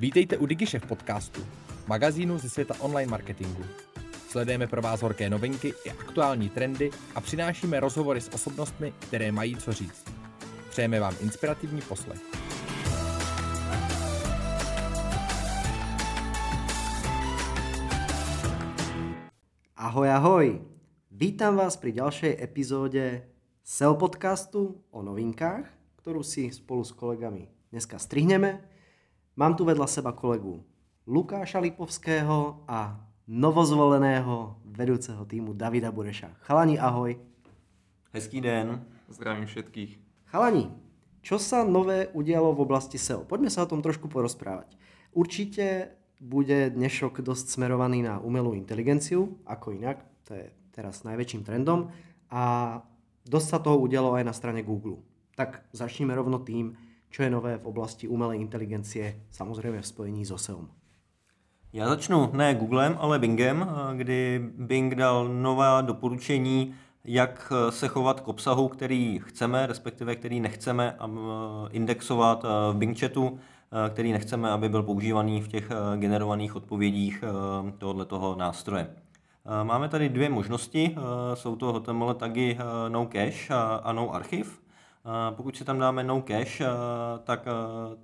Vítejte u DigiShef podcastu, magazínu ze světa online marketingu. Sledujeme pro vás horké novinky i aktuální trendy a přinášíme rozhovory s osobnostmi, které mají co říct. Přejeme vám inspirativní poslech. Ahoj, ahoj! Vítam vás pri ďalšej epizóde SEO podcastu o novinkách, ktorú si spolu s kolegami dneska strihneme. Mám tu vedľa seba kolegu Lukáša Lipovského a novozvoleného vedúceho týmu Davida Bureša. Chalani, ahoj! Hezký den. Zdravím všetkých. Chalani, čo sa nové udialo v oblasti SEO? Poďme sa o tom trošku porozprávať. Určite bude dnešok dosť smerovaný na umelú inteligenciu, ako inak, to je teraz najväčším trendom a dosť sa toho udialo aj na strane Google. Tak začneme rovno tým, čo je nové v oblasti umelej inteligencie, samozrejme v spojení so SEO. Já začnu ne Googlem, ale Bingem, kdy Bing dal nová doporučení, jak se chovat k obsahu, který chceme, respektive který nechceme indexovat v Bing chatu Eh, který nechceme, aby byl používaný v těch generovaných odpovědích tohoto nástroje. Máme tady dvě možnosti, jsou to HTML tagy no cache a no archiv. Pokud si tam dáme no cache, tak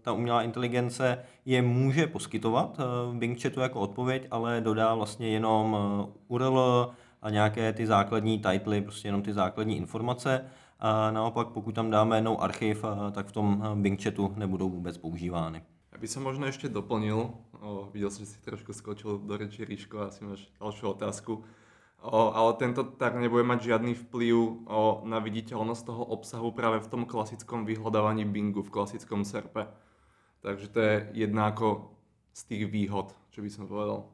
ta umělá inteligence je může poskytovat v Bing chatu jako odpověď, ale dodá vlastně jenom URL a nějaké ty základní titly, prostě jenom ty základní informace. A naopak, pokud tam dáme no archiv, tak v tom Bing chatu nebudou vůbec používány. Ja by som možno ešte doplnil, o, videl som, že si trošku skočil do reči Ríško, asi máš ďalšiu otázku, o, ale tento tak nebude mať žiadny vplyv o, na viditeľnosť toho obsahu práve v tom klasickom vyhľadávaní Bingu, v klasickom SERPe. Takže to je jedna ako z tých výhod, čo by som povedal.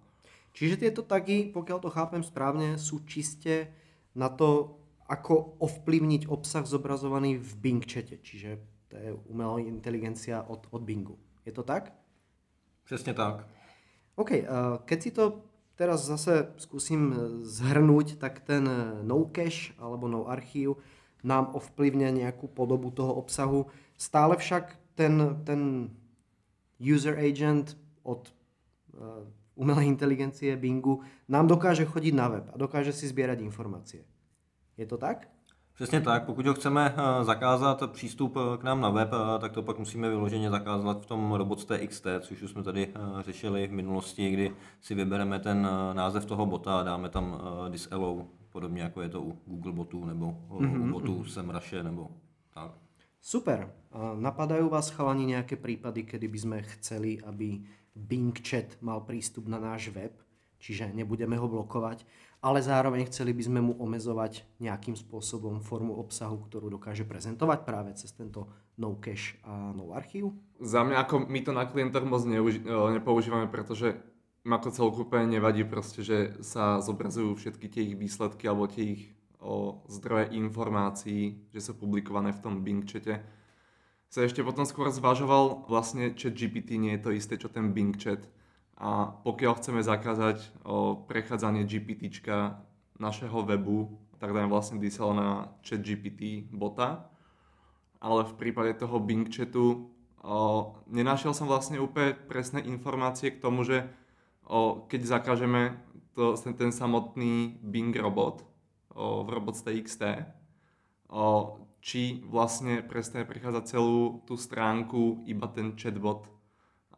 Čiže tieto tagy, pokiaľ to chápem správne, sú čiste na to, ako ovplyvniť obsah zobrazovaný v Bing chate. Čiže to je umelá inteligencia od, od Bingu. Je to tak? Přesně tak. OK, eh, keď si to teraz zase skúsim zhrnúť, tak ten no cache alebo no archív nám ovplyvňa nejakú podobu toho obsahu. Stále však ten, ten user agent od uh, umelej inteligencie Bingu nám dokáže chodiť na web a dokáže si zbierať informácie. Je to tak? Přesně tak, pokud ho chceme eh, zakázat přístup eh, k nám na web, eh, tak to pak musíme vyloženě zakázat v tom Robots.txt, což už jsme tady řešili v minulosti, kdy si vybereme ten název toho bota a dáme tam disallow, podobně jako je to u Google botů nebo mm-hmm. u botů SEMruše nebo tak. Super. Napadajú vás chalani nejaké prípady, kedy by sme chceli, aby Bing Chat mal prístup na náš web, čiže nebudeme ho blokovať, ale zároveň chceli by sme mu omezovať nejakým spôsobom formu obsahu, ktorú dokáže prezentovať práve cez tento no cache a no archív? Za mňa ako my to na klientoch moc neuži- e, nepoužívame, pretože im ako celku úplne nevadí proste, že sa zobrazujú všetky tie ich výsledky alebo tie ich o zdroje informácií, že sú publikované v tom Bing chate. Sa ešte potom skôr zvažoval, vlastne chat GPT nie je to isté, čo ten Bing chat a pokiaľ chceme zakázať o, prechádzanie GPT našeho webu, tak dáme vlastne DSL na chat GPT bota. Ale v prípade toho Bing chatu o, nenašiel som vlastne úplne presné informácie k tomu, že o, keď zakážeme to, ten, samotný Bing robot o, v robots.txt, o, či vlastne presne prechádza celú tú stránku iba ten chatbot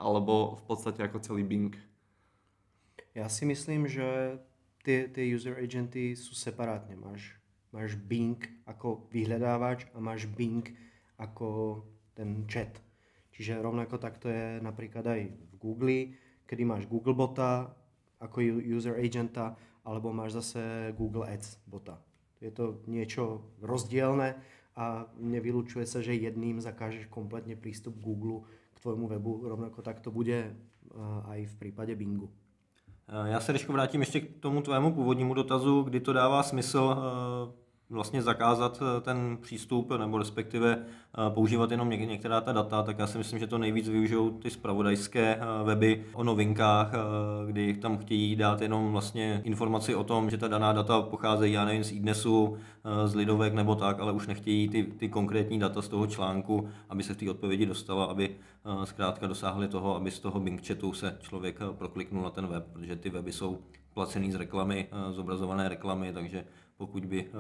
alebo v podstate ako celý Bing. Ja si myslím, že tie, tie user agenty sú separátne. Máš, máš Bing ako vyhľadávač a máš Bing ako ten chat. Čiže rovnako takto je napríklad aj v Google, kedy máš Google bota ako user agenta, alebo máš zase Google Ads bota. Je to niečo rozdielne a nevylučuje sa, že jedným zakážeš kompletne prístup Google tvojmu webu, rovnako tak to bude eh, aj v prípade Bingu. Eh, já se, Ryško, vrátím ještě k tomu tvému původnímu dotazu, kdy to dává smysl eh, vlastně zakázat eh, ten přístup, nebo respektive eh, používat jenom něk- některá ta data, tak já si myslím, že to nejvíc využijou ty spravodajské eh, weby o novinkách, kdy tam chtějí dát jenom vlastně informaci o tom, že ta daná data pocházejí, já nevím, z IDNESu, z Lidovek nebo tak, ale už nechtějí ty, ty konkrétní data z toho článku, aby se v té odpovědi dostala, aby zkrátka dosáhli toho, aby z toho Bing chatu se člověk prokliknul na ten web, protože ty weby jsou placený z reklamy, zobrazované reklamy, takže pokud by uh,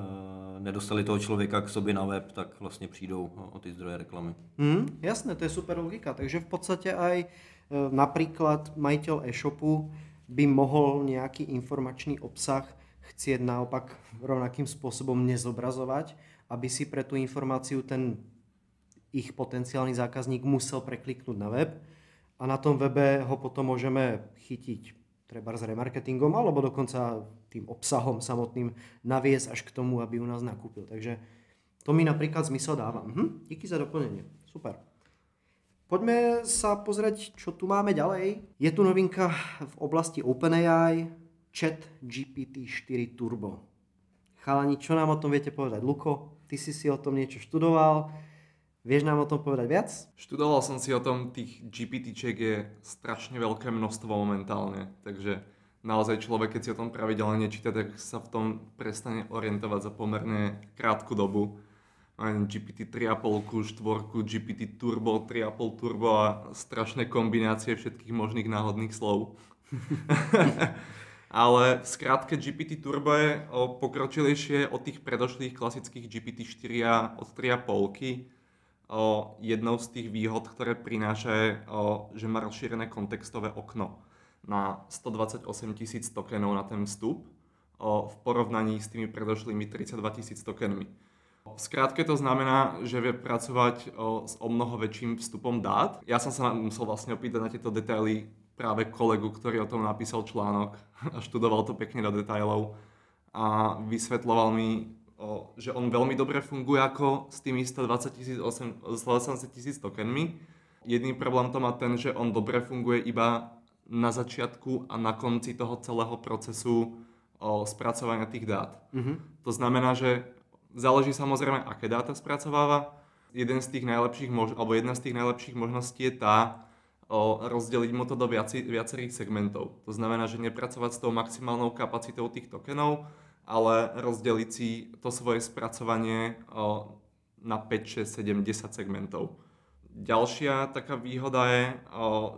nedostali toho člověka k sobě na web, tak vlastně přijdou o ty zdroje reklamy. Mm, jasné, to je super logika. Takže v podstatě aj uh, například majitel e-shopu by mohl nějaký informačný obsah chcieť naopak rovnakým spôsobom nezobrazovať, aby si pre tú informáciu ten ich potenciálny zákazník musel prekliknúť na web a na tom webe ho potom môžeme chytiť treba s remarketingom, alebo dokonca tým obsahom samotným naviesť až k tomu, aby u nás nakúpil. Takže to mi napríklad zmysel dáva. Mhm, díky za doplnenie. Super. Poďme sa pozrieť, čo tu máme ďalej. Je tu novinka v oblasti OpenAI, Chat GPT-4 Turbo. Chalani, čo nám o tom viete povedať? Luko, ty si si o tom niečo študoval. Vieš nám o tom povedať viac? Študoval som si o tom, tých GPT-čiek je strašne veľké množstvo momentálne, takže naozaj človek, keď si o tom pravidelne nečíta, tak sa v tom prestane orientovať za pomerne krátku dobu. GPT 3,5, 4, GPT Turbo, 3,5 Turbo a strašné kombinácie všetkých možných náhodných slov. Ale v skrátke GPT Turbo je pokročilejšie od tých predošlých klasických GPT 4 od 3,5 o, jednou z tých výhod, ktoré prináša o, že má rozšírené kontextové okno na 128 tisíc tokenov na ten vstup o, v porovnaní s tými predošlými 32 tisíc tokenmi. V skrátke to znamená, že vie pracovať o, s o mnoho väčším vstupom dát. Ja som sa musel vlastne opýtať na tieto detaily práve kolegu, ktorý o tom napísal článok a študoval to pekne do detailov a vysvetloval mi že on veľmi dobre funguje ako s tými 120 tisíc, 180 tisíc tokenmi. Jediný problém to má ten, že on dobre funguje iba na začiatku a na konci toho celého procesu o, spracovania tých dát. Mm-hmm. To znamená, že záleží samozrejme, aké dáta spracováva. Jeden z tých najlepších mož- alebo jedna z tých najlepších možností je tá, o, rozdeliť mu to do viaci, viacerých segmentov. To znamená, že nepracovať s tou maximálnou kapacitou tých tokenov, ale rozdeliť si to svoje spracovanie na 5, 6, 7, 10 segmentov. Ďalšia taká výhoda je,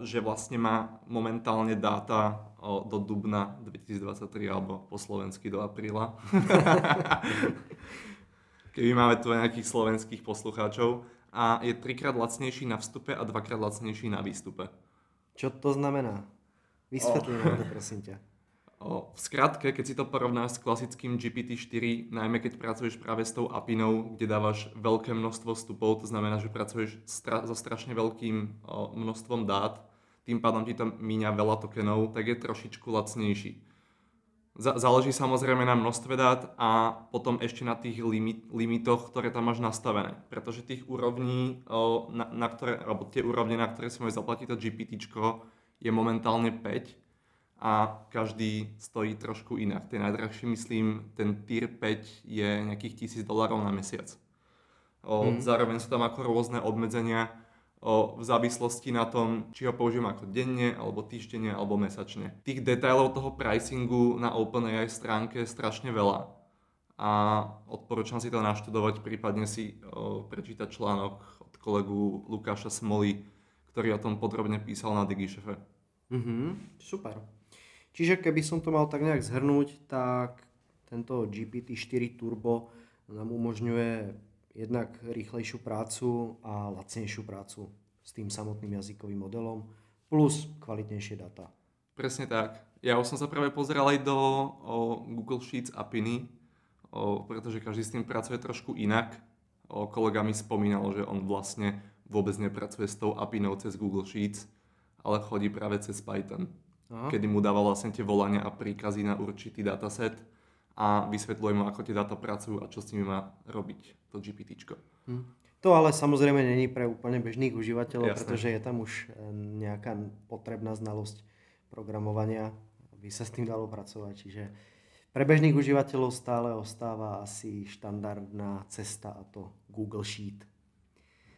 že vlastne má momentálne dáta do dubna 2023 alebo po slovensky do apríla. Keby máme tu nejakých slovenských poslucháčov. A je trikrát lacnejší na vstupe a dvakrát lacnejší na výstupe. Čo to znamená? Vysvetli oh. to prosím ťa. V skratke, keď si to porovnáš s klasickým GPT-4, najmä keď pracuješ práve s tou apinou, kde dávaš veľké množstvo vstupov, to znamená, že pracuješ stra- so strašne veľkým o, množstvom dát, tým pádom ti to míňa veľa tokenov, tak je trošičku lacnejší. Z- záleží samozrejme na množstve dát a potom ešte na tých limit- limitoch, ktoré tam máš nastavené. Pretože tých úrovní, o, na, na ktoré, alebo tie úrovne, na ktoré si môžeš zaplatiť to GPT, je momentálne 5 a každý stojí trošku inak. Ten najdrahší, myslím, ten tier 5 je nejakých 1000 dolarov na mesiac. O, mm. Zároveň sú tam ako rôzne obmedzenia o, v závislosti na tom, či ho použijem ako denne, alebo týždenne, alebo mesačne. Tých detailov toho pricingu na OpenAI stránke je strašne veľa a odporúčam si to naštudovať, prípadne si o, prečítať článok od kolegu Lukáša Smoly, ktorý o tom podrobne písal na DigiShefe. Mm-hmm, super. Čiže keby som to mal tak nejak zhrnúť, tak tento GPT-4 Turbo nám umožňuje jednak rýchlejšiu prácu a lacnejšiu prácu s tým samotným jazykovým modelom plus kvalitnejšie data. Presne tak. Ja už som sa práve pozeral aj do o, Google Sheets a Piny, o, pretože každý s tým pracuje trošku inak. O, kolega mi spomínal, že on vlastne vôbec nepracuje s tou apinou cez Google Sheets, ale chodí práve cez Python. Aha. kedy mu dáva vlastne tie volania a príkazy na určitý dataset a vysvetľuje mu, ako tie dáta pracujú a čo s nimi má robiť to GPT. Hm. To ale samozrejme není pre úplne bežných užívateľov, Jasne. pretože je tam už e, nejaká potrebná znalosť programovania, aby sa s tým dalo pracovať. Čiže Pre bežných užívateľov stále ostáva asi štandardná cesta a to Google Sheet.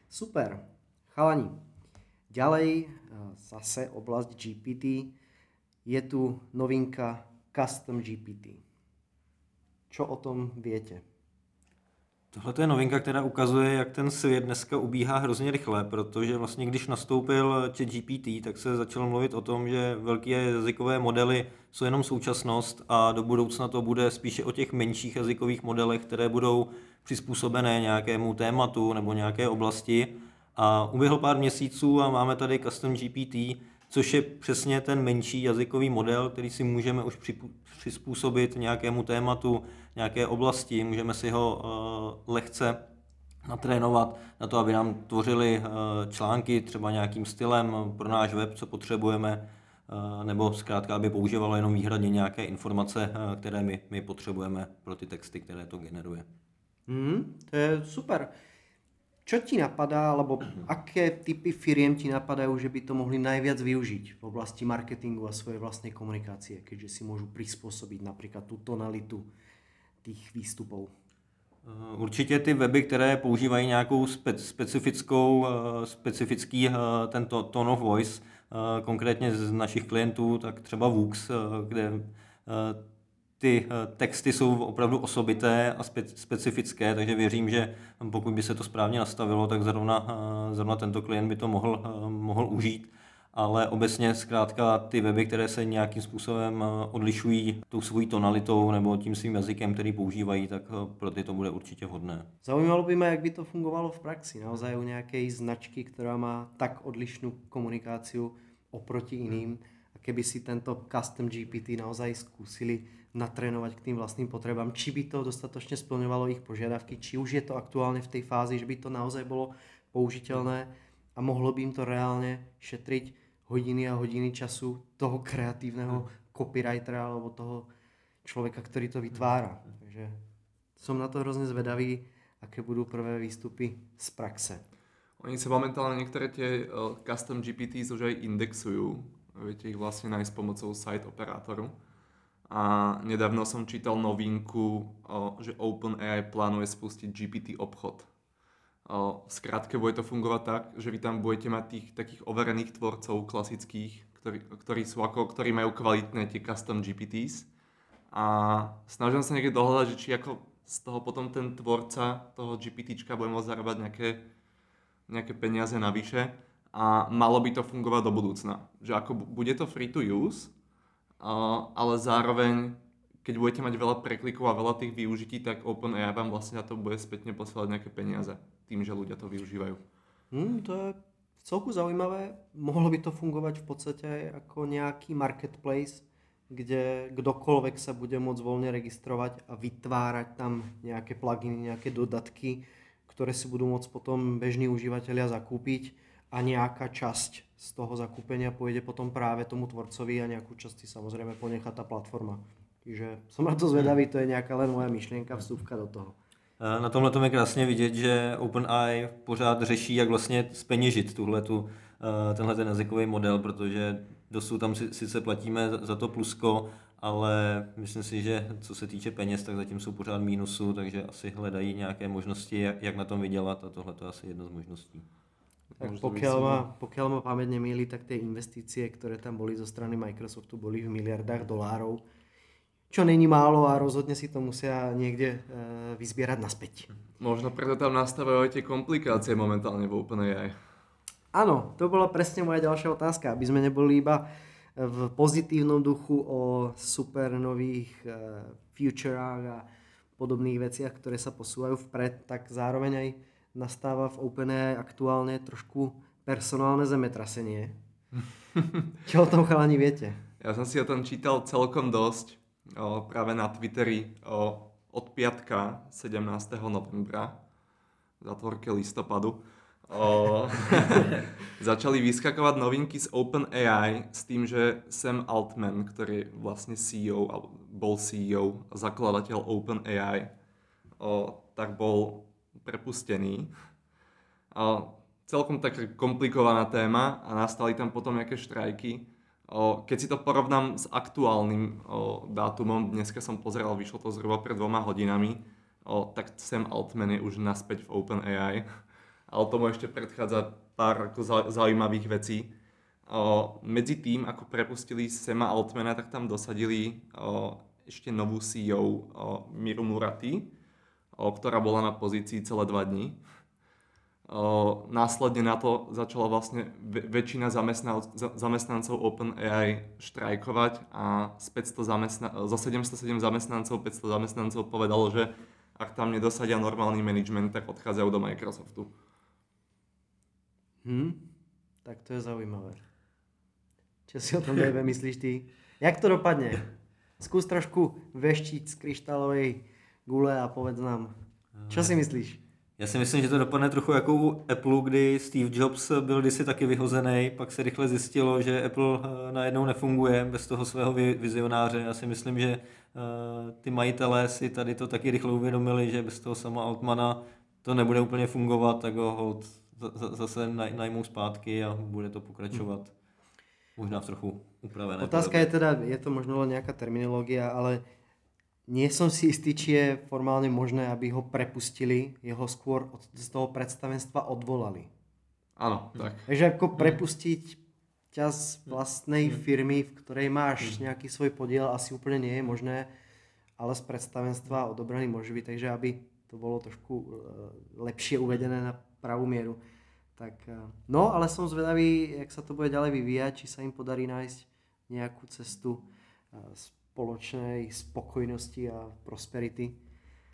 Super. Chalani, ďalej zase oblasť GPT. Je tu novinka Custom GPT. Čo o tom viete? Tohle je novinka, která ukazuje, jak ten svět dneska ubíhá hrozně rychle, protože vlastně když nastoupil GPT, tak se začalo mluvit o tom, že velké jazykové modely jsou jenom současnost a do budoucna to bude spíše o těch menších jazykových modelech, které budou přizpůsobené nějakému tématu nebo nějaké oblasti. A uběhlo pár měsíců a máme tady Custom GPT, což je přesně ten menší jazykový model, který si můžeme už přizpůsobit nějakému tématu, nějaké oblasti, můžeme si ho uh, lehce natrénovat na to, aby nám tvořili uh, články třeba nějakým stylem pro náš web, co potřebujeme, uh, nebo zkrátka, aby používalo jenom výhradně nějaké informace, které my, my potřebujeme pro ty texty, které to generuje. Mm, to je super. Čo ti napadá, alebo aké typy firiem ti napadajú, že by to mohli najviac využiť v oblasti marketingu a svojej vlastnej komunikácie, keďže si môžu prispôsobiť napríklad tú tonalitu těch výstupů? Eh, určitě ty weby, které používají nějakou spe- specifickou, eh, specifický eh, tento tone of voice, konkrétně z našich klientů, tak třeba Wux, kde ty texty jsou opravdu osobité a spe- specifické, takže věřím, že pokud by se to správně nastavilo, tak zrovna, zrovna tento klient by to mohl, mohl užít ale obecně zkrátka ty weby, které se nějakým způsobem eh, odlišují tou svojí tonalitou nebo tím svým jazykem, který používají, tak eh, pro ty to bude určitě vhodné. Zaujímalo by mě, jak by to fungovalo v praxi. Naozaj u nějaké značky, která má tak odlišnou komunikáciu oproti iným. A keby si tento custom GPT naozaj skúsili natrénovať k tým vlastným potrebám, či by to dostatočne splňovalo ich požiadavky, či už je to aktuálne v tej fázi, že by to naozaj bolo použiteľné a mohlo by im to reálne šetriť hodiny a hodiny času toho kreatívneho copywritera alebo toho človeka, ktorý to vytvára. Takže som na to hrozne zvedavý, aké budú prvé výstupy z praxe. Oni sa momentálne niektoré tie uh, custom GPTs už aj indexujú. Viete ich vlastne nájsť pomocou site operátoru. A nedávno som čítal novinku, že OpenAI plánuje spustiť GPT obchod. V skratke bude to fungovať tak, že vy tam budete mať tých takých overených tvorcov klasických, ktorí, ktorí, sú ako, ktorí majú kvalitné tie custom GPTs a snažím sa niekde dohľadať, že či ako z toho potom ten tvorca toho GPTčka bude môcť zarábať nejaké, nejaké peniaze navyše. A malo by to fungovať do budúcna. Že ako bude to free to use, ale zároveň keď budete mať veľa preklikov a veľa tých využití, tak OpenAI vám vlastne na to bude spätne posielať nejaké peniaze tým, že ľudia to využívajú. Hmm, to je celku zaujímavé. Mohlo by to fungovať v podstate ako nejaký marketplace, kde kdokoľvek sa bude môcť voľne registrovať a vytvárať tam nejaké pluginy, nejaké dodatky, ktoré si budú môcť potom bežní užívateľia zakúpiť a nejaká časť z toho zakúpenia pôjde potom práve tomu tvorcovi a nejakú časť si samozrejme ponechá tá platforma. Čiže som na to zvedavý, to je nějaká len moja myšlienka, vstupka do toho. Na tomhle tom je krásně vidět, že OpenAI pořád řeší, jak vlastně speněžit tuhletu, eh, tenhle ten jazykový model, protože dosud tam sice platíme za to plusko, ale myslím si, že co se týče peněz, tak zatím jsou pořád mínusu, takže asi hledají nějaké možnosti, jak na tom vydělat a tohle je asi jedna z možností. Tak pokiaľ ma, pokiaľ ma pamäť nemýli, tak tie investície, ktoré tam boli zo strany Microsoftu, boli v miliardách dolárov čo není málo a rozhodne si to musia niekde e, vyzbierať naspäť. Možno preto tam nastavujú aj tie komplikácie momentálne v OpenAI. Áno, to bola presne moja ďalšia otázka, aby sme neboli iba v pozitívnom duchu o super nových e, futurách a podobných veciach, ktoré sa posúvajú vpred, tak zároveň aj nastáva v OpenAI aktuálne trošku personálne zemetrasenie. Čo o tom chalani viete? Ja som si o tom čítal celkom dosť o, práve na Twitteri o, od piatka 17. novembra, zatvorke listopadu, o, začali vyskakovať novinky z OpenAI s tým, že Sam Altman, ktorý je vlastne CEO, bol CEO zakladateľ OpenAI, o, tak bol prepustený. O, celkom taká komplikovaná téma a nastali tam potom nejaké štrajky keď si to porovnám s aktuálnym dátumom, dneska som pozeral, vyšlo to zhruba pred dvoma hodinami, tak Sam Altman je už naspäť v OpenAI, ale tomu ešte predchádza pár zaujímavých vecí. Medzi tým, ako prepustili Sema Altmana, tak tam dosadili ešte novú CEO Miru Murati, o, ktorá bola na pozícii celé dva dní následne na to začala vlastne väčšina zamestnancov OpenAI štrajkovať a z, 500 zamestna- zo 707 zamestnancov 500 zamestnancov povedalo, že ak tam nedosadia normálny management, tak odchádzajú do Microsoftu. Hm, tak to je zaujímavé. Čo si o tom myslíš ty? Jak to dopadne? Skús trošku veštiť z kryštálovej gule a povedz nám, čo si myslíš? Já si myslím, že to dopadne trochu jako u Apple, kdy Steve Jobs byl kdysi taky vyhozený, pak se rychle zjistilo, že Apple eh, najednou nefunguje bez toho svého vizionáře. Já si myslím, že eh, ty majitelé si tady to taky rychle uvědomili, že bez toho sama Altmana to nebude úplně fungovat, tak ho hold zase najmou zpátky a bude to pokračovat. Hmm. Možná v trochu upravené. Otázka podobě. je teda, je to možno len nejaká terminológia, ale nie som si istý, či je formálne možné, aby ho prepustili, jeho skôr od, z toho predstavenstva odvolali. Áno, tak. Takže ako prepustiť ťa z vlastnej mm. firmy, v ktorej máš mm. nejaký svoj podiel, asi úplne nie je možné, ale z predstavenstva odobraný môže byť, takže aby to bolo trošku e, lepšie uvedené na pravú mieru. Tak, e, no, ale som zvedavý, jak sa to bude ďalej vyvíjať, či sa im podarí nájsť nejakú cestu e, spoločnej spokojnosti a prosperity.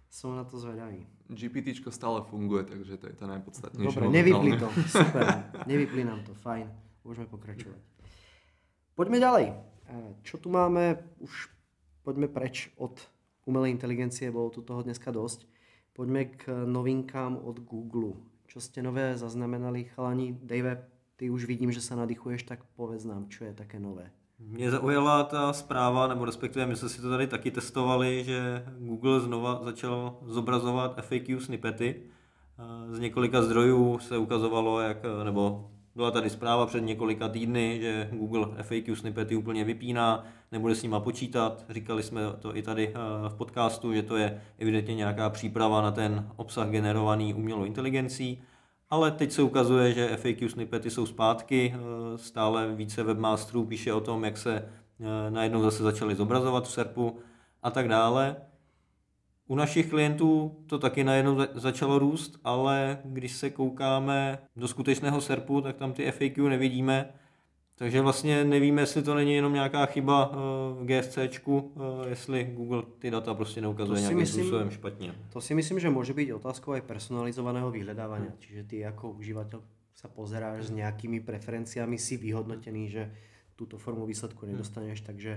Som na to zvedavý. GPT stále funguje, takže to je to najpodstatnejšie. Dobre, nevypli to, super, nevypli nám to, fajn, môžeme pokračovať. Poďme ďalej. Čo tu máme, už poďme preč od umelej inteligencie, bolo tu toho dneska dosť. Poďme k novinkám od Google. Čo ste nové zaznamenali, chalani? Dave, ty už vidím, že sa nadýchuješ, tak povedz nám, čo je také nové. Mě zaujala ta zpráva, nebo respektive my jsme si to tady taky testovali, že Google znova začal zobrazovat FAQ snippety. Z několika zdrojů se ukazovalo, jak, nebo byla tady zpráva před několika týdny, že Google FAQ snippety úplně vypíná, nebude s nima počítat. Říkali jsme to i tady v podcastu, že to je evidentně nějaká příprava na ten obsah generovaný umělou inteligencí ale teď se ukazuje, že FAQ snippety jsou zpátky, eh, stále více webmasterů píše o tom, jak se eh, najednou zase začaly zobrazovat v SERPu a tak dále. U našich klientů to taky najednou začalo růst, ale když se koukáme do skutečného SERPu, tak tam ty FAQ nevidíme, takže vlastně nevíme, jestli to není jenom nějaká chyba eh, v GSC, eh, jestli Google ty data prostě neukazuje nějakým myslím, způsobem špatně. To si myslím, že môže byť otázkou aj personalizovaného vyhľadávania. Hmm. Čiže ty ako užívateľ sa pozeráš s nejakými preferenciami, si vyhodnotený, že túto formu výsledku nedostaneš, hmm. takže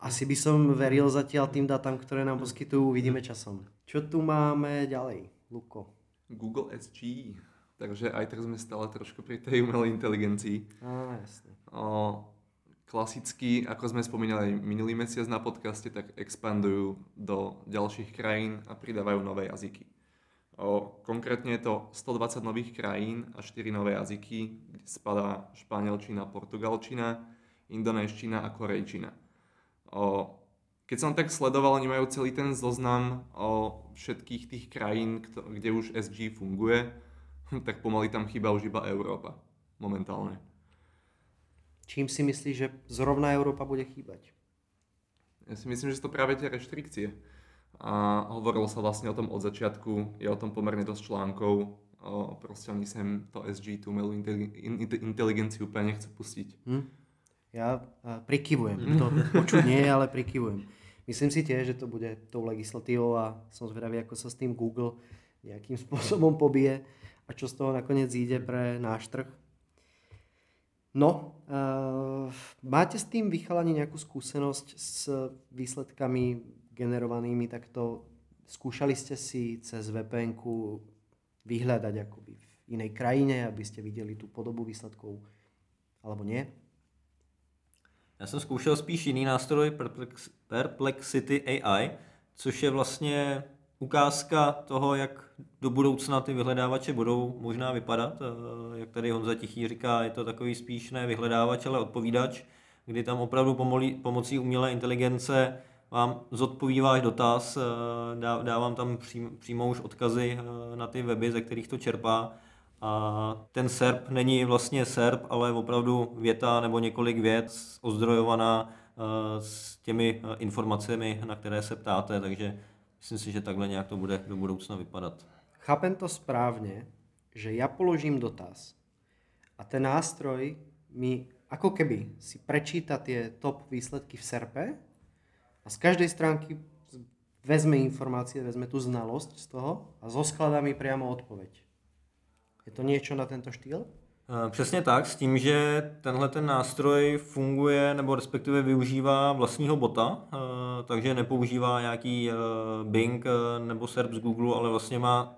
asi by som veril zatiaľ tým datám, ktoré nám poskytujú, uvidíme časom. Čo tu máme ďalej, Luko? Google SG. Takže aj tak sme stále trošku pri tej umelej inteligencii. Á, jasne. O, klasicky, ako sme spomínali minulý mesiac na podcaste, tak expandujú do ďalších krajín a pridávajú nové jazyky. O, konkrétne je to 120 nových krajín a 4 nové jazyky, kde spadá španielčina, portugalčina, indonéština a korejčina. O, keď som tak sledoval, oni majú celý ten zoznam o všetkých tých krajín, kde už SG funguje tak pomaly tam chýba už iba Európa momentálne. Čím si myslíš, že zrovna Európa bude chýbať? Ja si myslím, že sú to práve tie reštrikcie. A hovorilo sa vlastne o tom od začiatku, je o tom pomerne dosť článkov, o, proste oni sem to SG, tú umelú inteligenciu úplne nechcú pustiť. Hm? Ja prikyvujem, hm. to počuť nie, ale prikyvujem. Myslím si tiež, že to bude tou legislatívou a som zvedavý, ako sa s tým Google nejakým spôsobom pobije a čo z toho nakoniec ide pre náš trh. No, uh, máte s tým vychalani nejakú skúsenosť s výsledkami generovanými takto? Skúšali ste si cez vpn vyhľadať akoby v inej krajine, aby ste videli tú podobu výsledkov, alebo nie? Já jsem zkoušel spíš jiný nástroj, Perplexity AI, což je vlastně ukázka toho, jak do budoucna ty vyhledávače budou možná vypadat. Eh, jak tady Honza Tichý říká, je to takový spíš ne vyhledávač, ale odpovídač, kdy tam opravdu pomolí, pomocí umělé inteligence vám zodpoví váš dotaz, eh, dávám tam přímo už odkazy eh, na ty weby, ze kterých to čerpá. A ten SERP není vlastně SERP, ale opravdu věta nebo několik vět ozdrojovaná s těmi informacemi, na které se ptáte, takže Myslím si, že takhle nějak to bude do budoucna vypadat. Chápem to správně, že ja položím dotaz a ten nástroj mi ako keby si prečíta tie top výsledky v SERPE a z každej stránky vezme informácie, vezme tú znalosť z toho a zoskladá mi priamo odpoveď. Je to niečo na tento štýl? Eh, přesně tak, s tím, že tenhle ten nástroj funguje nebo respektive využívá vlastního bota, eh, takže nepoužívá nějaký eh, Bing nebo SERP z Google, ale vlastně má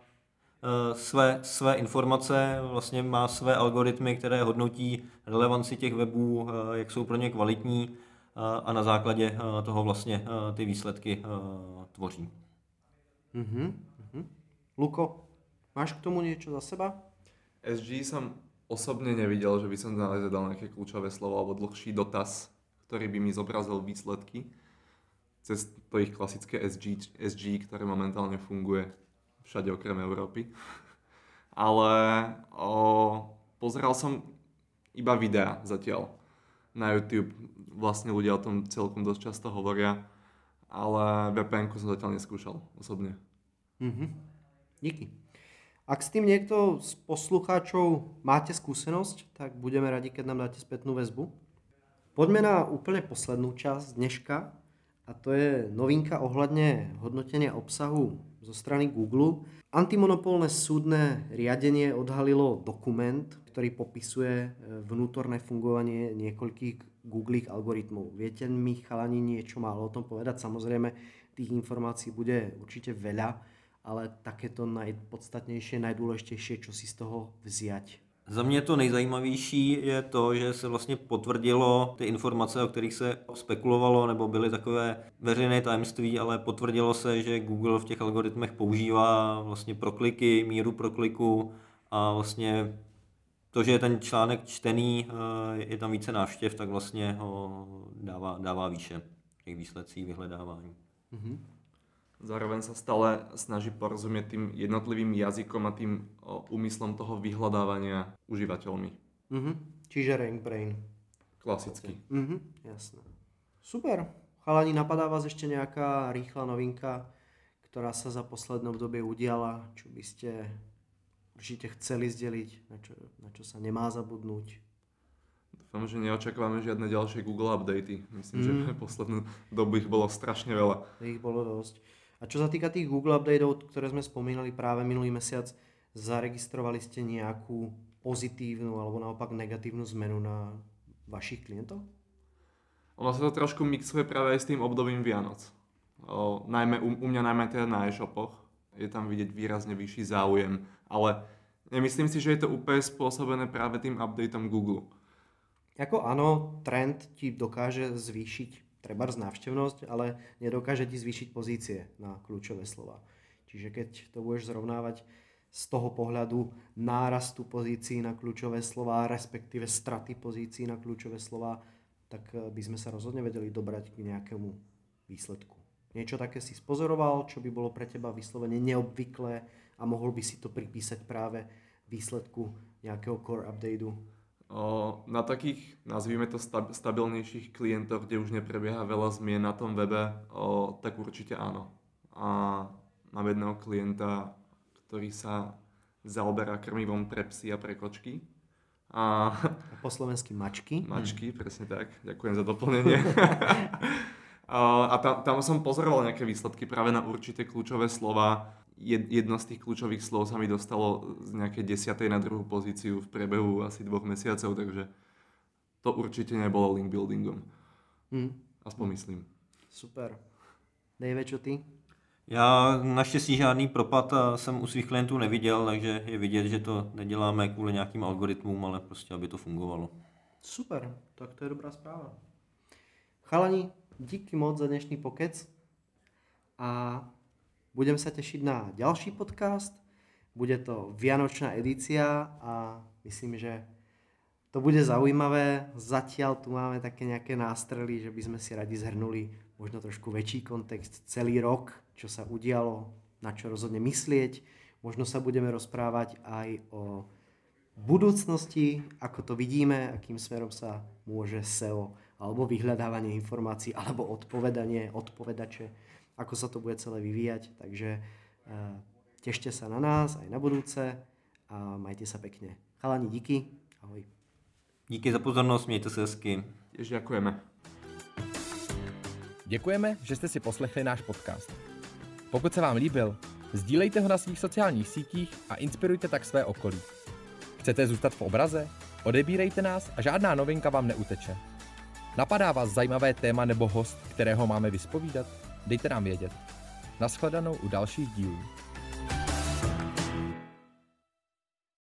své, své informace, vlastně má své algoritmy, které hodnotí relevanci těch webů, jak jsou pro ně kvalitní a na základě toho vlastně ty výsledky tvoří. Uh-huh. Luko, máš k tomu niečo za seba? SG som osobne nevidel, že by som naozaj dal nejaké kľúčové slovo alebo dlhší dotaz, ktorý by mi zobrazil výsledky cez to ich klasické SG, SG ktoré momentálne funguje všade okrem Európy. Ale o, pozeral som iba videa zatiaľ na YouTube. Vlastne ľudia o tom celkom dosť často hovoria, ale vpn som zatiaľ neskúšal osobne. Mm-hmm. Díky. Ak s tým niekto z poslucháčov máte skúsenosť, tak budeme radi, keď nám dáte spätnú väzbu. Poďme na úplne poslednú časť dneška a to je novinka ohľadne hodnotenia obsahu zo strany Google. Antimonopolné súdne riadenie odhalilo dokument, ktorý popisuje e, vnútorné fungovanie niekoľkých Google algoritmov. Viete mi chalani niečo málo o tom povedať? Samozrejme, tých informácií bude určite veľa, ale takéto najpodstatnější, najdůležitější, co si z toho vziať. Za mě to nejzajímavější je to, že se vlastně potvrdilo ty informace, o kterých se spekulovalo, nebo byly takové veřejné tajemství, ale potvrdilo se, že Google v těch algoritmech používá vlastně prokliky, míru prokliku a vlastně to, že je ten článek čtený, eh, je tam více návštěv, tak vlastně ho dává, dává výše těch výsledcích vyhledávání. Mm-hmm. Zároveň sa stále snaží porozumieť tým jednotlivým jazykom a tým úmyslom toho vyhľadávania užívateľmi. Mm-hmm. Čiže rank brain. Klasicky. Mm-hmm. Jasné. Super. Chalani, napadá vás ešte nejaká rýchla novinka, ktorá sa za posledné obdobie udiala, čo by ste určite chceli zdeliť, na čo, na čo sa nemá zabudnúť? Dúfam, že neočakávame žiadne ďalšie Google updaty. Myslím, mm. že poslednú dobu ich bolo strašne veľa. Ich bolo dosť. A čo sa týka tých Google updateov, ktoré sme spomínali práve minulý mesiac, zaregistrovali ste nejakú pozitívnu alebo naopak negatívnu zmenu na vašich klientov? Ono sa to trošku mixuje práve aj s tým obdobím Vianoc. O, najmä, u, u mňa najmä teda na e-shopoch. Je tam vidieť výrazne vyšší záujem, ale nemyslím si, že je to úplne spôsobené práve tým updateom Google. Ako áno, trend ti dokáže zvýšiť treba návštevnosť, ale nedokáže ti zvýšiť pozície na kľúčové slova. Čiže keď to budeš zrovnávať z toho pohľadu nárastu pozícií na kľúčové slova, respektíve straty pozícií na kľúčové slova, tak eh, by sme sa rozhodne vedeli dobrať k nejakému výsledku. Niečo také si spozoroval, čo by bolo pre teba vyslovene neobvyklé a mohol by si to pripísať práve výsledku nejakého core updateu na takých, nazvime to stabilnejších klientov, kde už neprebieha veľa zmien na tom webe, tak určite áno. A mám jedného klienta, ktorý sa zaoberá krmivom pre psy a pre kočky. A, a po slovensky mačky. Mačky, hmm. presne tak. Ďakujem za doplnenie. a tam, tam som pozoroval nejaké výsledky práve na určité kľúčové slova, jedno z tých kľúčových slov sa mi dostalo z nejakej desiatej na druhú pozíciu v priebehu asi dvoch mesiacov, takže to určite nebolo link buildingom. Hmm. Aspoň myslím. Super. Dave, čo ty? Já naštěstí žádný propad jsem u svých klientů neviděl, takže je vidět, že to neděláme kvůli nějakým algoritmům, ale prostě, aby to fungovalo. Super, tak to je dobrá správa. Chalani, díky moc za dnešný pokec a Budem sa tešiť na ďalší podcast. Bude to Vianočná edícia a myslím, že to bude zaujímavé. Zatiaľ tu máme také nejaké nástrely, že by sme si radi zhrnuli možno trošku väčší kontext, celý rok, čo sa udialo, na čo rozhodne myslieť. Možno sa budeme rozprávať aj o budúcnosti, ako to vidíme, akým smerom sa môže SEO alebo vyhľadávanie informácií, alebo odpovedanie, odpovedače, ako sa to bude celé vyvíjať. Takže uh, tešte sa na nás aj na budúce a majte sa pekne. Chalani, díky. Ahoj. Díky za pozornost, mějte se hezky. Tiež ďakujeme. Děkujeme, že jste si poslechli náš podcast. Pokud se vám líbil, sdílejte ho na svých sociálních sítích a inspirujte tak své okolí. Chcete zůstat v obraze? Odebírejte nás a žádná novinka vám neuteče. Napadá vás zajímavé téma nebo host, kterého máme vyspovídat? Dejte nám vědět. Naschledanou u dalších dílů.